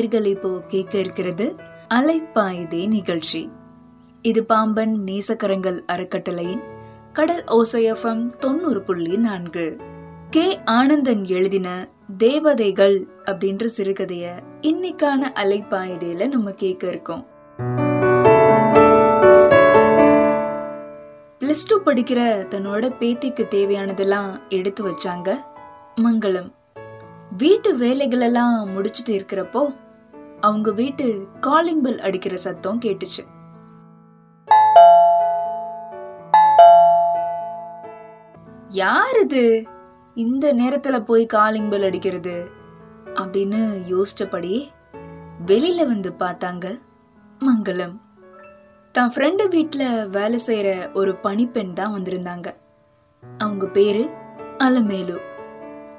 நேர்கள் இப்போ கேட்க இருக்கிறது. அலைப்பாயுதே நிகழ்ச்சி. இது பாம்பன் நேசக்கரங்கள் அறக்கட்டளையின் கடல் ஓசையஃபம் தொண்ணூறு புள்ளி நான்கு. கே. ஆனந்தன் எழுதின தேவதைகள் அப்படின்ற சிறுகதைய இன்னைக்கான அலைப்பாயுதேல நம்ம கேட்க இருக்கோம். பிளஸ் டூ படிக்கிற தன்னோட பேத்திக்கு தேவையானதெல்லாம் எடுத்து வச்சாங்க மங்களம். வீட்டு வேலைகளெல்லாம் முடிச்சிட்டு இருக்கிறப்போ அவங்க வீட்டு காலிங் பெல் அடிக்கிற சத்தம் கேட்டுச்சு. யார் இது இந்த நேரத்துல போய் காலிங் பெல் அடிக்கிறது? அப்படின்னு யோசிச்சபடி வெளியில வந்து பார்த்தாங்க மங்களம். தான் ஃப்ரெண்டு வீட்டில் வேலை செய்கிற ஒரு பணிப்பெண் தான் வந்திருந்தாங்க. அவங்க பேரு அலமேலு.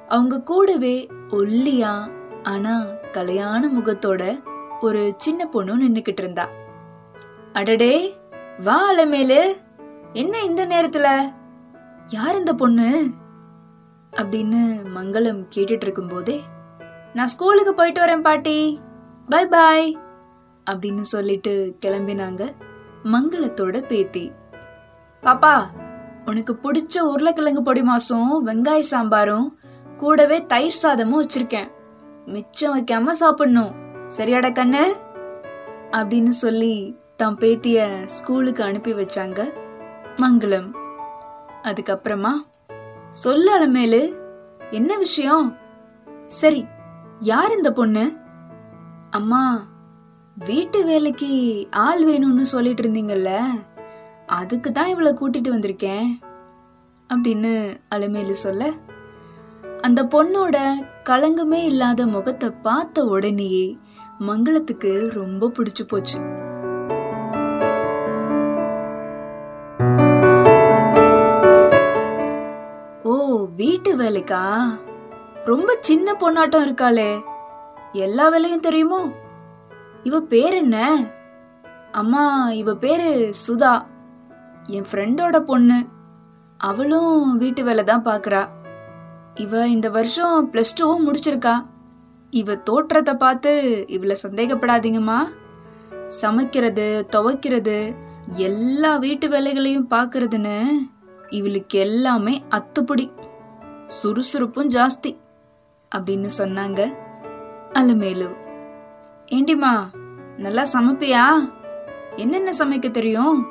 அவங்க கூடவே ஒல்லியா ஆனா கலையான முகத்தோட ஒரு சின்ன பொண்ணு நின்னுக்கிட்டு இருந்தா. அடடே வா அலமேலு என்ன இந்த நேரத்துல? யார் இந்த பொண்ணு? அப்படின்னு மங்களம் கேட்டுட்டு இருக்கும்போதே நான் ஸ்கூலுக்கு போயிட்டு வரேன் பாட்டி. பை பாய் அப்படின்னு சொல்லிட்டு கிளம்பினாங்க மங்களத்தோட பேத்தி. பாப்பா உனக்கு பிடிச்ச உருளைக்கிழங்கு பொடி மாசும் வெங்காய சாம்பாரும் கூடவே தயிர் சாதமும் வச்சிருக்கேன். மிச்சம் வைக்காம சாப்பிடணும். சரியாடா கண்ணு? அப்படின்னு சொல்லி தன் பேத்திய ஸ்கூலுக்கு அனுப்பி வச்சாங்க மங்களம். அதுக்கப்புறமா சொல்லு அலமேலு என்ன விஷயம்? சரி யார் இந்த பொண்ணு? அம்மா வீட்டு வேலைக்கு ஆள் வேணும்னு சொல்லிட்டு இருந்தீங்கல்ல அதுக்கு தான் இவளை கூட்டிட்டு வந்திருக்கேன். அப்படின்னு அலமேலு சொல்ல அந்த பொண்ணோட கலங்கமே இல்லாத முகத்தை பார்த்த உடனேயே மங்களத்துக்கு ரொம்ப பிடிச்சு போச்சு. ஓ வீட்டு வேலைக்கா? ரொம்ப சின்ன பொண்ணாட்டம் இருக்காளே. எல்லா வேலையும் தெரியுமோ? இவ பேர் என்ன? அம்மா இவ பேரு சுதா. என் ஃப்ரெண்டோட பொண்ணு. அவளும் வீட்டு வேலை தான் பாக்குறா. இவ இந்த வருஷம் பிளஸ் டூவும் முடிச்சிருக்கா. இவ தோற்றத்தை பார்த்து இவள சந்தேகப்படாதீங்கம்மா. சமைக்கிறது துவைக்கிறது எல்லா வீட்டு வேலைகளையும் பார்க்கறதுன்னு இவளுக்கு எல்லாமே அத்துப்படி. சுறுசுறுப்பும் ஜாஸ்தி அப்படின்னு சொன்னாங்க அலமேலு. ஏண்டிமா நல்லா சமைப்பியா? என்னென்ன சமைக்க தெரியும்?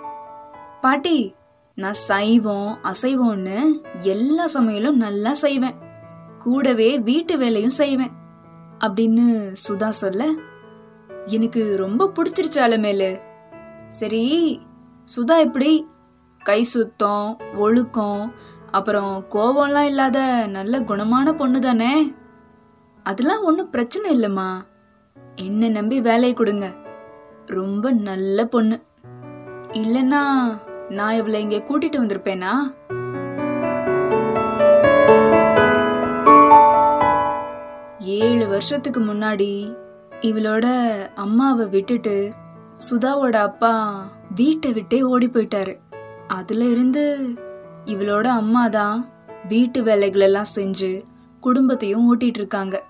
பாட்டி நான் சைவம் அசைவம்னு எல்லா சமையலும் நல்லா செய்வேன். கூடவே வீட்டு வேலையும் செய்வேன். அப்படின்னு சுதா சொல்ல எனக்கு ரொம்ப பிடிச்சிருச்சு அலமேலு சரி சுதா எப்படி? கை சுத்தம் ஒழுக்கம் அப்புறம் கோவம்லாம் இல்லாத நல்ல குணமான பொண்ணு தானே? அதெல்லாம் ஒன்றும் பிரச்சனை இல்லைம்மா. என்ன நம்பி வேலையை கொடுங்க. ரொம்ப நல்ல பொண்ணு. இல்லைன்னா நான் இவளை இங்க கூட்டிட்டு வந்திருப்பேனா? ஏழு வருஷத்துக்கு முன்னாடி இவளோட அம்மாவை விட்டுட்டு சுதாவோட அப்பா வீட்டை விட்டே ஓடி போயிட்டாரு. அதுல இருந்து இவளோட அம்மா தான் வீட்டு வேலைகள் எல்லாம் செஞ்சு குடும்பத்தையும் ஓட்டிட்டு இருக்காங்க.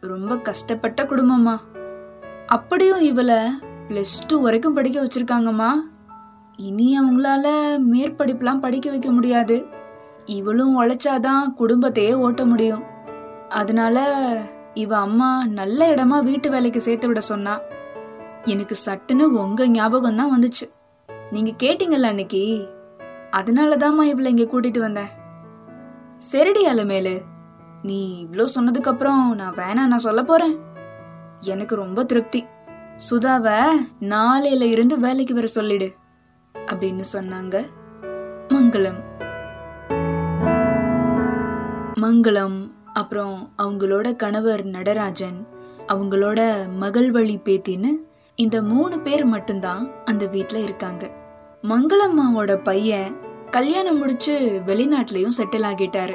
ரொம்ப கஷ்டப்பட்ட குடும்பமா அப்படியும் இவளை பிளஸ் டூ வரைக்கும் படிக்க வச்சிருக்காங்கம்மா. இனி அவங்களால மேற்படிப்புலாம் படிக்க வைக்க முடியாது. இவளும் உழைச்சாதான் குடும்பத்தையே ஓட்ட முடியும். அதனால இவ அம்மா நல்ல இடமா வீட்டு வேலைக்கு சேர்த்து விட சொன்னா. எனக்கு சட்டுன்னு உங்க ஞாபகம் தான் வந்துச்சு. நீங்க கேட்டீங்கல்ல அன்னைக்கு? அதனாலதாம்மா இவளை இங்க கூட்டிட்டு வந்தேன். சரிடி அலமேலு நீ இவ்வளோ சொன்னதுக்கு அப்புறம் நான் வேணாம் நான் சொல்ல போறேன். எனக்கு ரொம்ப திருப்தி. சுதாவை நாளையில இருந்து வேலைக்கு வர சொல்லிடு. அப்படின்னு சொன்னாங்க. மங்களம். மங்களம் அப்புறம் அவங்களோட கணவர் நடராஜன் அவங்களோட மகள் வழி பேத்தின்னு இந்த மூணு பேர் மட்டும்தான் அந்த வீட்டில் இருக்காங்க. மங்களம்மாவோட பையன் கல்யாணம் முடிச்சு வெளிநாட்டிலையும் செட்டில் ஆகிட்டாரு.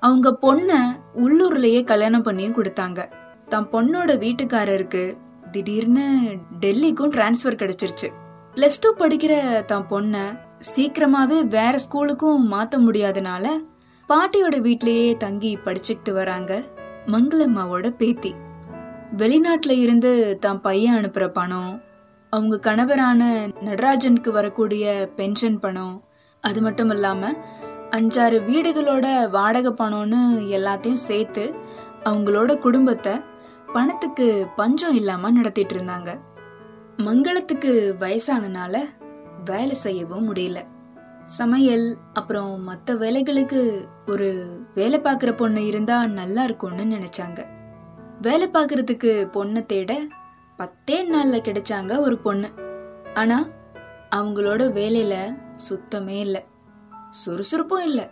அவங்க பொண்ணை உள்ளூர்லயே கல்யாணம் பண்ணியும் கொடுத்தாங்க. தன் பொண்ணோட வீட்டுக்காரருக்கு திடீர்னு டெல்லிக்கும் டிரான்ஸ்ஃபர் கிடைச்சிருச்சு. பிளஸ் டூ படிக்கிற தான் பொண்ணை சீக்கிரமாவே வேற ஸ்கூலுக்கும் மாத்த முடியாதனால பாட்டியோட வீட்லயே தங்கி படிச்சுக்கிட்டு வராங்க மங்களம்மாவோட பேத்தி. வெளிநாட்டுல இருந்து தான் பையன் அனுப்புற பணம் அவங்க கணவரான நடராஜனுக்கு வரக்கூடிய பென்ஷன் பணம் அது மட்டும் இல்லாம அஞ்சாறு வீடுகளோட வாடகை பணம்னு எல்லாத்தையும் சேர்த்து அவங்களோட குடும்பத்தை பணத்துக்கு பஞ்சம் இல்லாம நடத்திட்டு இருந்தாங்க. மங்களத்துக்கு வயசானனால வேலை செய்யவும் முடியல. சமையல் அப்புறம் மற்ற வேலைகளுக்கு ஒரு வேலை பார்க்குற பொண்ணு இருந்தா நல்லா இருக்கும்னு நினைச்சாங்க. வேலை பார்க்கறதுக்கு பொண்ணை தேட பத்தே நாளில் கிடைச்சாங்க ஒரு பொண்ணு. ஆனால் அவங்களோட வேலையில் சுத்தமே இல்லை. சுறுசுறுப்பும் இல்லை.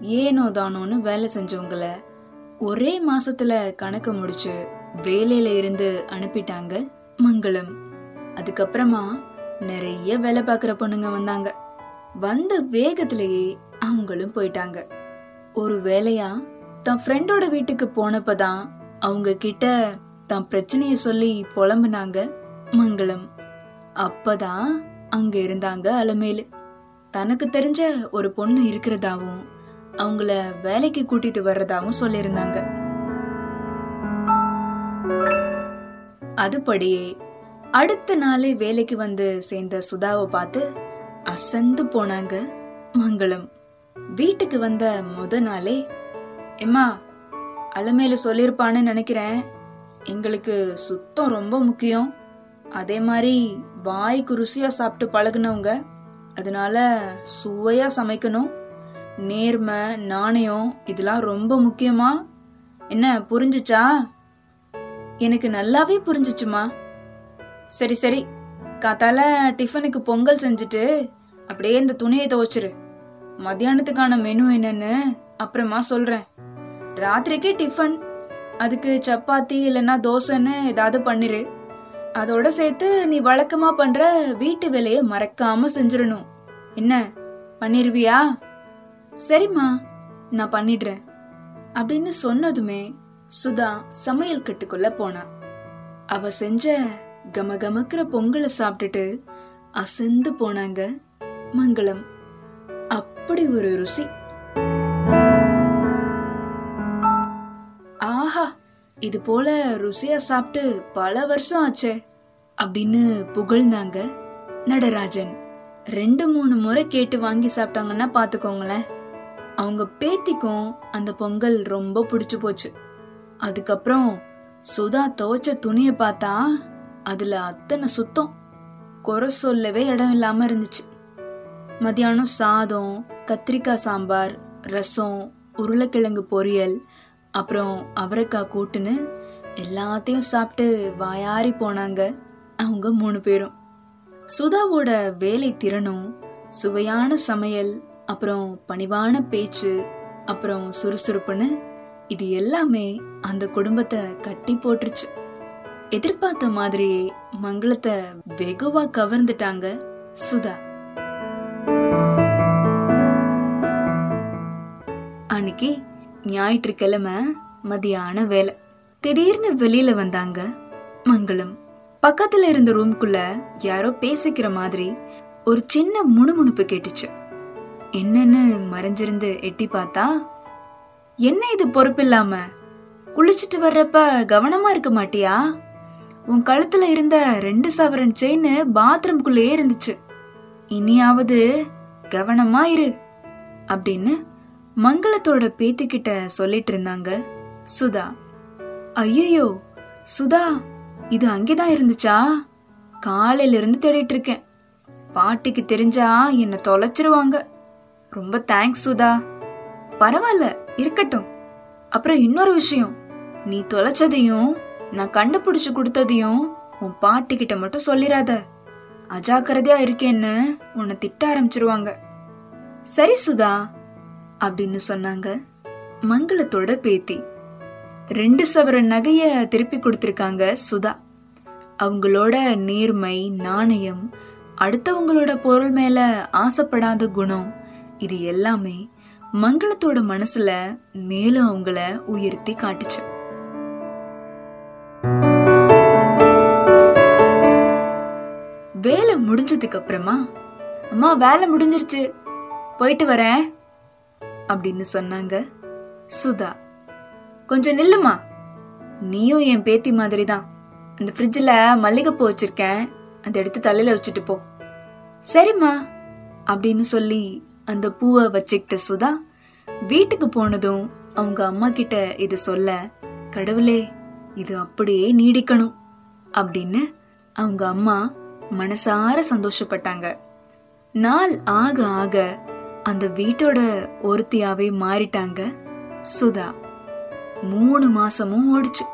ஏனோ தானோன்னு வேலை செஞ்சவங்களை ஒரே மாசத்துல கணக்கு முடிச்சு வேலையில இருந்து அனுப்பிட்டாங்க மங்களம். அதுக்கப்புறமா நிறைய வேலை பார்க்குற பொண்ணுங்க வந்தாங்க. வந்த வேகத்திலேயே அவங்களும் போயிட்டாங்க. ஒரு வேலையா தன் ஃப்ரெண்டோட வீட்டுக்கு போனப்பதான் அவங்க கிட்ட தன் பிரச்சனைய சொல்லி புலம்புனாங்க மங்களம். அப்பதான் அங்க இருந்தாங்க அலமேலு. தனக்கு தெரிஞ்ச ஒரு பொண்ணு இருக்கிறதாவும் அவங்கள வேலைக்கு கூட்டிட்டு வர்றதாவும் சொல்லியிருந்தாங்க. அதுபடியே அடுத்த நாளே வேலைக்கு வந்து சேர்ந்த சுதாவை பார்த்து அசந்து போனாங்க மங்களம். வீட்டுக்கு வந்த முத நாளே எம்மா அலமேலு சொல்லியிருப்பான்னு நினைக்கிறேன். எங்களுக்கு சுத்தம் ரொம்ப முக்கியம். அதே மாதிரி வாய்க்கு ருசியா சாப்பிட்டு பழகுனவங்க அதனால சுவையா சமைக்கணும். நேர்மை நாணயம் இதெல்லாம் ரொம்ப முக்கியமா? என்ன புரிஞ்சுச்சா? எனக்கு நல்லாவே புரிஞ்சிச்சுமா சரி சரி. காத்தால டிஃபனுக்கு பொங்கல் செஞ்சுட்டு அப்படியே இந்த துணியை துவைச்சிரு. மத்தியானத்துக்கான மெனு என்னன்னு அப்புறமா சொல்றேன். ராத்திரிக்கே டிஃபன். அதுக்கு சப்பாத்தி இல்லைன்னா தோசைன்னு ஏதாவது பண்ணிரு. அதோட சேர்த்து நீ வழக்கமா பண்ற வீட்டு வேலையை மறக்காம செஞ்சிடணும். என்ன? பண்ணிருவியா? சரிம்மா நான் பண்ணிடுறேன். அப்படின்னு சொன்னதுமே சுதா சமையல் கட்டுக்குள்ள போனா. அவ செஞ்ச கமகமக்கிற பொங்கலை சாப்பிட்டுட்டு அசந்து போனாங்க மங்களம். அப்படி ஒரு ருசி. ஆஹா இது போல ருசியா சாப்பிட்டு பல வருஷம் ஆச்சே அப்படின்னு புகழ்ந்தாங்க நடராஜன். ரெண்டு மூணு முறை கேட்டு வாங்கி சாப்பிட்டாங்கன்னா பாத்துக்கோங்களேன் அவங்க பேத்திக்கும் அந்த பொங்கல் ரொம்ப பிடிச்சு போச்சு. அதுக்கப்புறம் சுதா துவைச்ச துணியை பார்த்தா அதுல அத்தனை சுத்தம். குறை சொல்லவே இடம் இல்லாம இருந்துச்சு. மதியானம் சாதம் கத்திரிக்காய் சாம்பார் ரசம் உருளைக்கிழங்கு பொரியல் அப்புறம் அவரைக்காய் கூட்டுன்னு எல்லாத்தையும் சாப்பிட்டு வாயாரி போனாங்க அவங்க மூணு பேரும். சுதாவோட வேலை திறனும் சுவையான சமையல் அப்புறம் பணிவான பேச்சு அப்புறம் சுறுசுறுப்புன்னு இது எல்லாமே அந்த குடும்பத்தை கட்டி போட்டுருச்சு. எதிர்பார்த்த மாதிரியே மங்களத்தை வெகுவா கவர்ந்துட்டாங்க சுதா. அன்னைக்கு ஞாயிற்றுக்கிழமை மதியான வேலை. திடீர்னு வெளியில வந்தாங்க மங்களம். பக்கத்துல இருந்த ரூம்குள்ள யாரோ பேசிக்கிற மாதிரி ஒரு சின்ன முணுமுணுப்பு கேட்டுச்சு. என்னன்னு மறைஞ்சிருந்து எட்டி பார்த்தா என்ன இது பொறுப்பில்லாம? குளிச்சிட்டு வர்றப்ப கவனமா இருக்க மாட்டியா? உன் கழுத்துல இருந்த ரெண்டு சவரன் செயின் பாத்ரூம்குள்ளேயே இருந்துச்சு. இனியாவது கவனமா இரு அப்படின்னு மங்களத்தோட பேத்திக்கிட்ட சொல்லிட்டு இருந்தாங்க சுதா. ஐயோ சுதா இது அங்கேதான் இருந்துச்சா? காலையில இருந்து தேடிட்டு இருக்கேன். பாட்டிக்கு தெரிஞ்சா என்ன தொலைச்சிருவாங்க. ரொம்ப தேங்க்ஸ் சுதா. பரவாயில்ல இருக்கட்டும். அப்புறம் இன்னொரு விஷயம் நீ தொலைச்சதையும் நான் கண்டுபிடிச்சு கொடுத்ததையும் உன் பாட்டி கிட்ட மட்டும் சொல்லிராத. அஜாக்கிரதையா இருக்கேன்னு உன்னை திட்ட ஆரம்பிச்சிருவாங்க. சரி சுதா அப்படின்னு சொன்னாங்க மங்களத்தோட பேத்தி. ரெண்டு சவரன் நகைய திருப்பி கொடுத்துருக்காங்க சுதா. அவங்களோட நேர்மை நாணயம் அடுத்தவங்களோட பொருள் மேல ஆசைப்படாத குணம் இது எல்லாமே மங்களத்தோட மனசுல மேலும் அவங்கள உயர்த்தி காட்டுச்சு. முடிஞ்சதுக்கு அப்புறமா அம்மா வேலை முடிஞ்சிருச்சு போயிட்டு வரேன் அப்படின்னு சொன்னாங்க சுதா. கொஞ்சம் நில்லுமா? நீயும் என் பேத்தி மாதிரி தான் அந்த ஃப்ரிட்ஜில் மல்லிகைப்பூ வச்சிருக்கேன். அதை எடுத்து தலையில வச்சுட்டு போ. சரிம்மா அப்படின்னு சொல்லி அந்த பூவை வச்சுக்கிட்ட சுதா வீட்டுக்கு போனதும் அவங்க அம்மா கிட்ட இது சொல்ல கடவுளே இது அப்படியே நீடிக்கணும் அப்படின்னு அவங்க அம்மா மனசார சந்தோஷப்பட்டாங்க. நாள் ஆக ஆக அந்த வீட்டோட ஒருத்தியாவே மாறிட்டாங்க சுதா. மூணு மாசமும் ஓடிச்சு.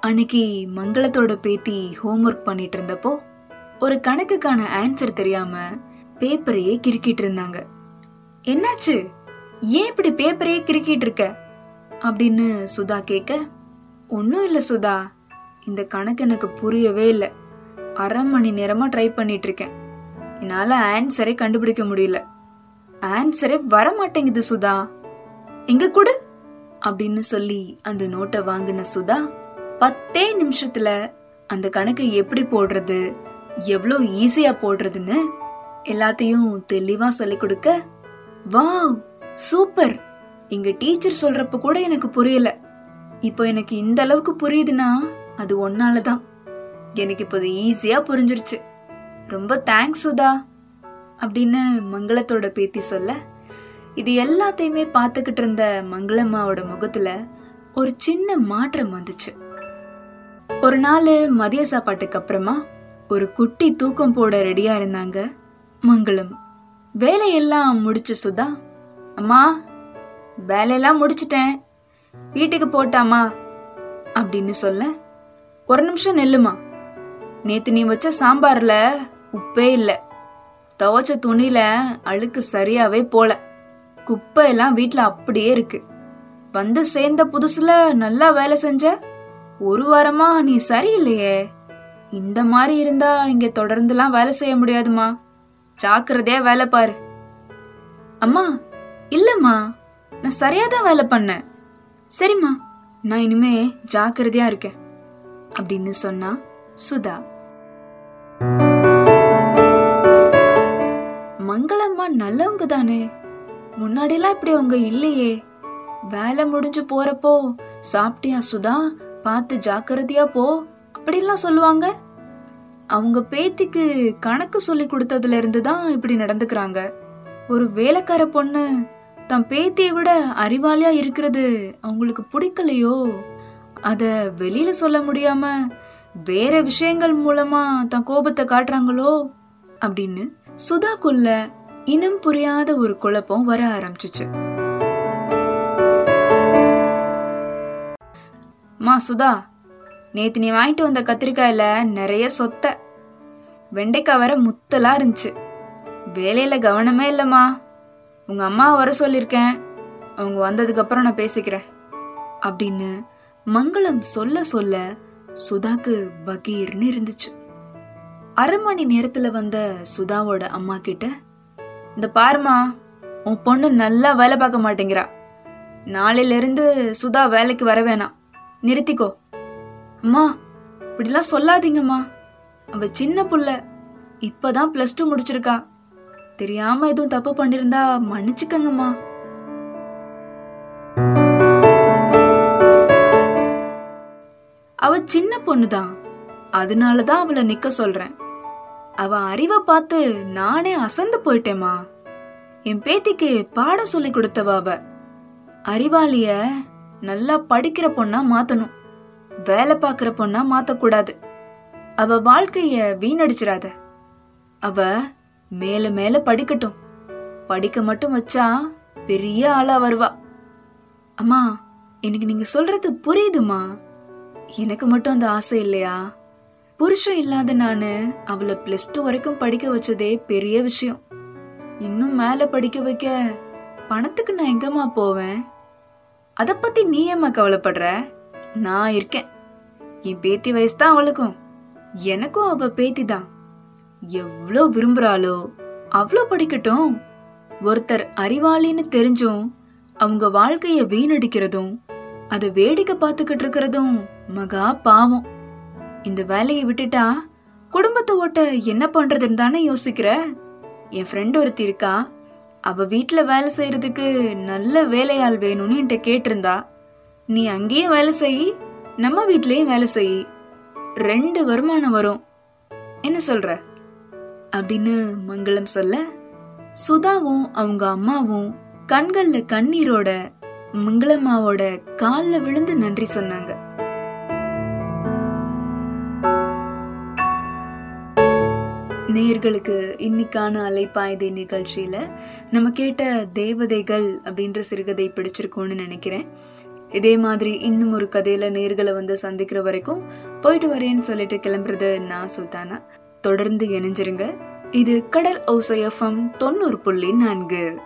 அன்னைக்கு மங்களத்தோட பேத்தி ஹோம்ஒர்க் பண்ணிட்டு இருந்தப்போ ஒரு கணக்குக்கான ஆன்சர் தெரியாம பேப்பரையே கிறுக்கிட்டு இருந்தாங்க. என்னாச்சு? ஏன் இப்படி பேப்பரையே கிறுக்கிட்டு இருக்க? அப்படின்னு சுதா கேட்க ஒன்றும் இல்லை சுதா. இந்த கணக்கு எனக்கு புரியவே இல்லை. அரை மணி நேரமா ட்ரை பண்ணிட்டு இருக்கேன் என்னால ஆன்சரை கண்டுபிடிக்க முடியல. ஆன்சரே வர மாட்டேங்குது சுதா. எங்க கூட? அப்படின்னு சொல்லி அந்த நோட்டை வாங்கின சுதா பத்தே நிமிஷத்துல அந்த கணக்கு எப்படி போடுறது எவ்வளோ ஈஸியா போடுறதுன்னு எல்லாத்தையும் தெளிவா சொல்லி கொடுக்க வாவ் சூப்பர்! எங்க டீச்சர் சொல்றப்ப கூட எனக்கு புரியல. இப்போ எனக்கு இந்த அளவுக்கு புரியுதுன்னா அது ஒன்னாலதான். எனக்கு இப்போது ஈஸியா புரிஞ்சிருச்சு. ரொம்ப தேங்க்ஸ் சுதா அப்படின்னு மங்களத்தோட பேத்தி சொல்ல இது எல்லாத்தையுமே பார்த்துக்கிட்டு இருந்த மங்களம்மாவோட முகத்துல ஒரு சின்ன மாற்றம் வந்துச்சு. ஒரு நாள் மதிய சாப்பாட்டுக்கு அப்புறமா ஒரு குட்டி தூக்கம் போட ரெடியா இருந்தாங்க மங்களம். வேலையெல்லாம் முடிச்சு சுதா. அம்மா வேலையெல்லாம் முடிச்சிட்டேன். வீட்டுக்கு போட்டாமா? அப்படின்னு சொல்ல ஒரு நிமிஷம் நெல்லுமா? நேத்து நீ வச்ச சாம்பார்ல உப்பே இல்லை. துவைச்ச துணியில அழுக்கு சரியாவே போல. குப்பை எல்லாம் வீட்ல அப்படியே இருக்கு. வந்து சேர்ந்த புதுசுல நல்லா வேலை செஞ்ச? ஒரு வாரமா நீ சரியில்லையே. இந்த மாதிரி இருந்தா இங்க தொடர்ந்துலாம் வேலை செய்ய முடியாதுமா. ஜாக்கிரதையா வேலை பாரு. அம்மா இல்லம்மா. நான் சரியா தான் வேலை பண்ணேன். சரிம்மா நான் இனிமே ஜாக்கிரதையா இருக்கேன். அப்படின்னு சொன்னா சுதா. மங்களம்மா நல்லவங்க தானே? முன்னாடிலாம் இப்படி அவங்க இல்லையே. வேலை முடிஞ்சு போறப்போ சாப்பிட்டியா சுதா? பார்த்து ஜாக்கிரதையா போ. அப்படிலாம் சொல்லுவாங்க. அவங்க பேத்திக்கு கணக்கு சொல்லி கொடுத்ததுல இருந்து தான் இப்படி நடந்துக்கிறாங்க. ஒரு வேலைக்கார பொண்ணு தன் பேத்தியை விட அறிவாளியா இருக்கிறது அவங்களுக்கு பிடிக்கலையோ? அத வெளியில சொல்ல முடியாம வேற விஷயங்கள் மூலமா தன் கோபத்தை காட்டுறாங்களோ? அப்படின்னு சுதாக்குள்ள இனம் புரியாத ஒரு குழப்பம் வர ஆரம்பிச்சுச்சு. மா சுதா நேத்து நீ வாங்கிட்டு வந்த கத்திரிக்காயில நிறைய சொத்த. வெண்டைக்காய் வர முத்தலா இருந்துச்சு. வேலையில கவனமே இல்லம்மா. உங்க அம்மா வர சொல்லிருக்கேன் அவங்க வந்ததுக்கு அப்புறம் நான் பேசிக்கிறேன். அப்படின்னு மங்களம் சொல்ல சொல்ல சுதாக்கு பகீர்னு இருந்துச்சு. அரை மணி நேரத்துல வந்த சுதாவோட அம்மா கிட்ட இந்த பாருமா உன் பொண்ணு நல்லா வேலை பார்க்க மாட்டேங்கிறா. நாளையிலிருந்து சுதா வேலைக்கு வர வேணாம். நிறுத்திக்கோ. அம்மா இப்படிலாம் சொல்லாதீங்கம்மா. அவ சின்ன புள்ள. இப்பதான் பிளஸ் டூ முடிச்சிருக்கா. தெரியாம எதுவும் தப்பு பண்ணிருந்தா மன்னிச்சுக்கங்கம்மா. அவ சின்ன பொண்ணுதான். அதனாலதான் அவளை நிக்க சொல்றேன். அவ அறிவை பார்த்து நானே அசந்து போயிட்டேமா என் பேத்திக்கு பாடம் சொல்லி கொடுத்தவ அவ. அறிவாளிய நல்லா படிக்கிற பொண்ணா மாத்தணும். வேலை பார்க்கிற பொண்ணா மாத்தக்கூடாது. அவ வாழ்க்கைய வீணடிச்சிடாத அவ மேல மேல படிக்கட்டும். படிக்க மட்டும் வச்சா பெரிய ஆளா வருவா. அம்மா எனக்கு நீங்க சொல்றது புரியுதுமா எனக்கு மட்டும் அந்த ஆசை இல்லையா? புருஷன் இல்லாத நானு அவளை பிளஸ் டூ வரைக்கும் படிக்க வச்சதே பெரிய விஷயம். இன்னும் மேல படிக்க வைக்க பணத்துக்கு நான் எங்கம்மா போவேன்? அதை பத்தி நீ ஏம்மா கவலைப்படுற? நான் இருக்கேன். என் பேத்தி வயசு தான் அவளுக்கும். எனக்கும் அவ பேத்தி தான். எவ்வளோ விரும்புறாளோ அவ்வளோ படிக்கட்டும். ஒருத்தர் அறிவாளின்னு தெரிஞ்சும் அவங்க வாழ்க்கைய வீணடிக்கிறதும் அதை வேடிக்கை பார்த்துக்கிட்டு இருக்கிறதும் மகா பாவம். இந்த வேலையை விட்டுட்டா குடும்பத்தை ஓட்ட என்ன பண்றதுன்னு தானே யோசிக்கிற? என் ஃப்ரெண்ட் ஒருத்தி இருக்கா. அவ வீட்டில் வேலை செய்யறதுக்கு நல்ல வேலையாள் வேணும்னு என்கிட்ட கேட்டிருந்தா. நீ அங்கேயும் வேலை செய் நம்ம வீட்லேயும் வேலை செய். ரெண்டு வருமானம் வரும். என்ன சொல்ற? அப்படின்னு மங்களம் சொல்ல சுதாவும் அவங்க அம்மாவும் கண்கள்ல கண்ணீரோட மங்களம்மாவோட காலில் விழுந்து நன்றி சொன்னாங்க. நேர்களுக்கு இன்னைக்கான அலைப்பாய்தை நிகழ்ச்சியில நம்ம கேட்ட தேவதைகள் அப்படின்ற சிறுகதை பிடிச்சிருக்கோன்னு நினைக்கிறேன். இதே மாதிரி இன்னும் ஒரு கதையில நேர்களை வந்து சந்திக்கிற வரைக்கும் போயிட்டு வரேன்னு சொல்லிட்டு கிளம்புறது நான் சுல்தானா. தொடர்ந்து இணைஞ்சிருங்க. இது கடல் ஓசையஃபம் தொண்ணூறு புள்ளி நான்கு.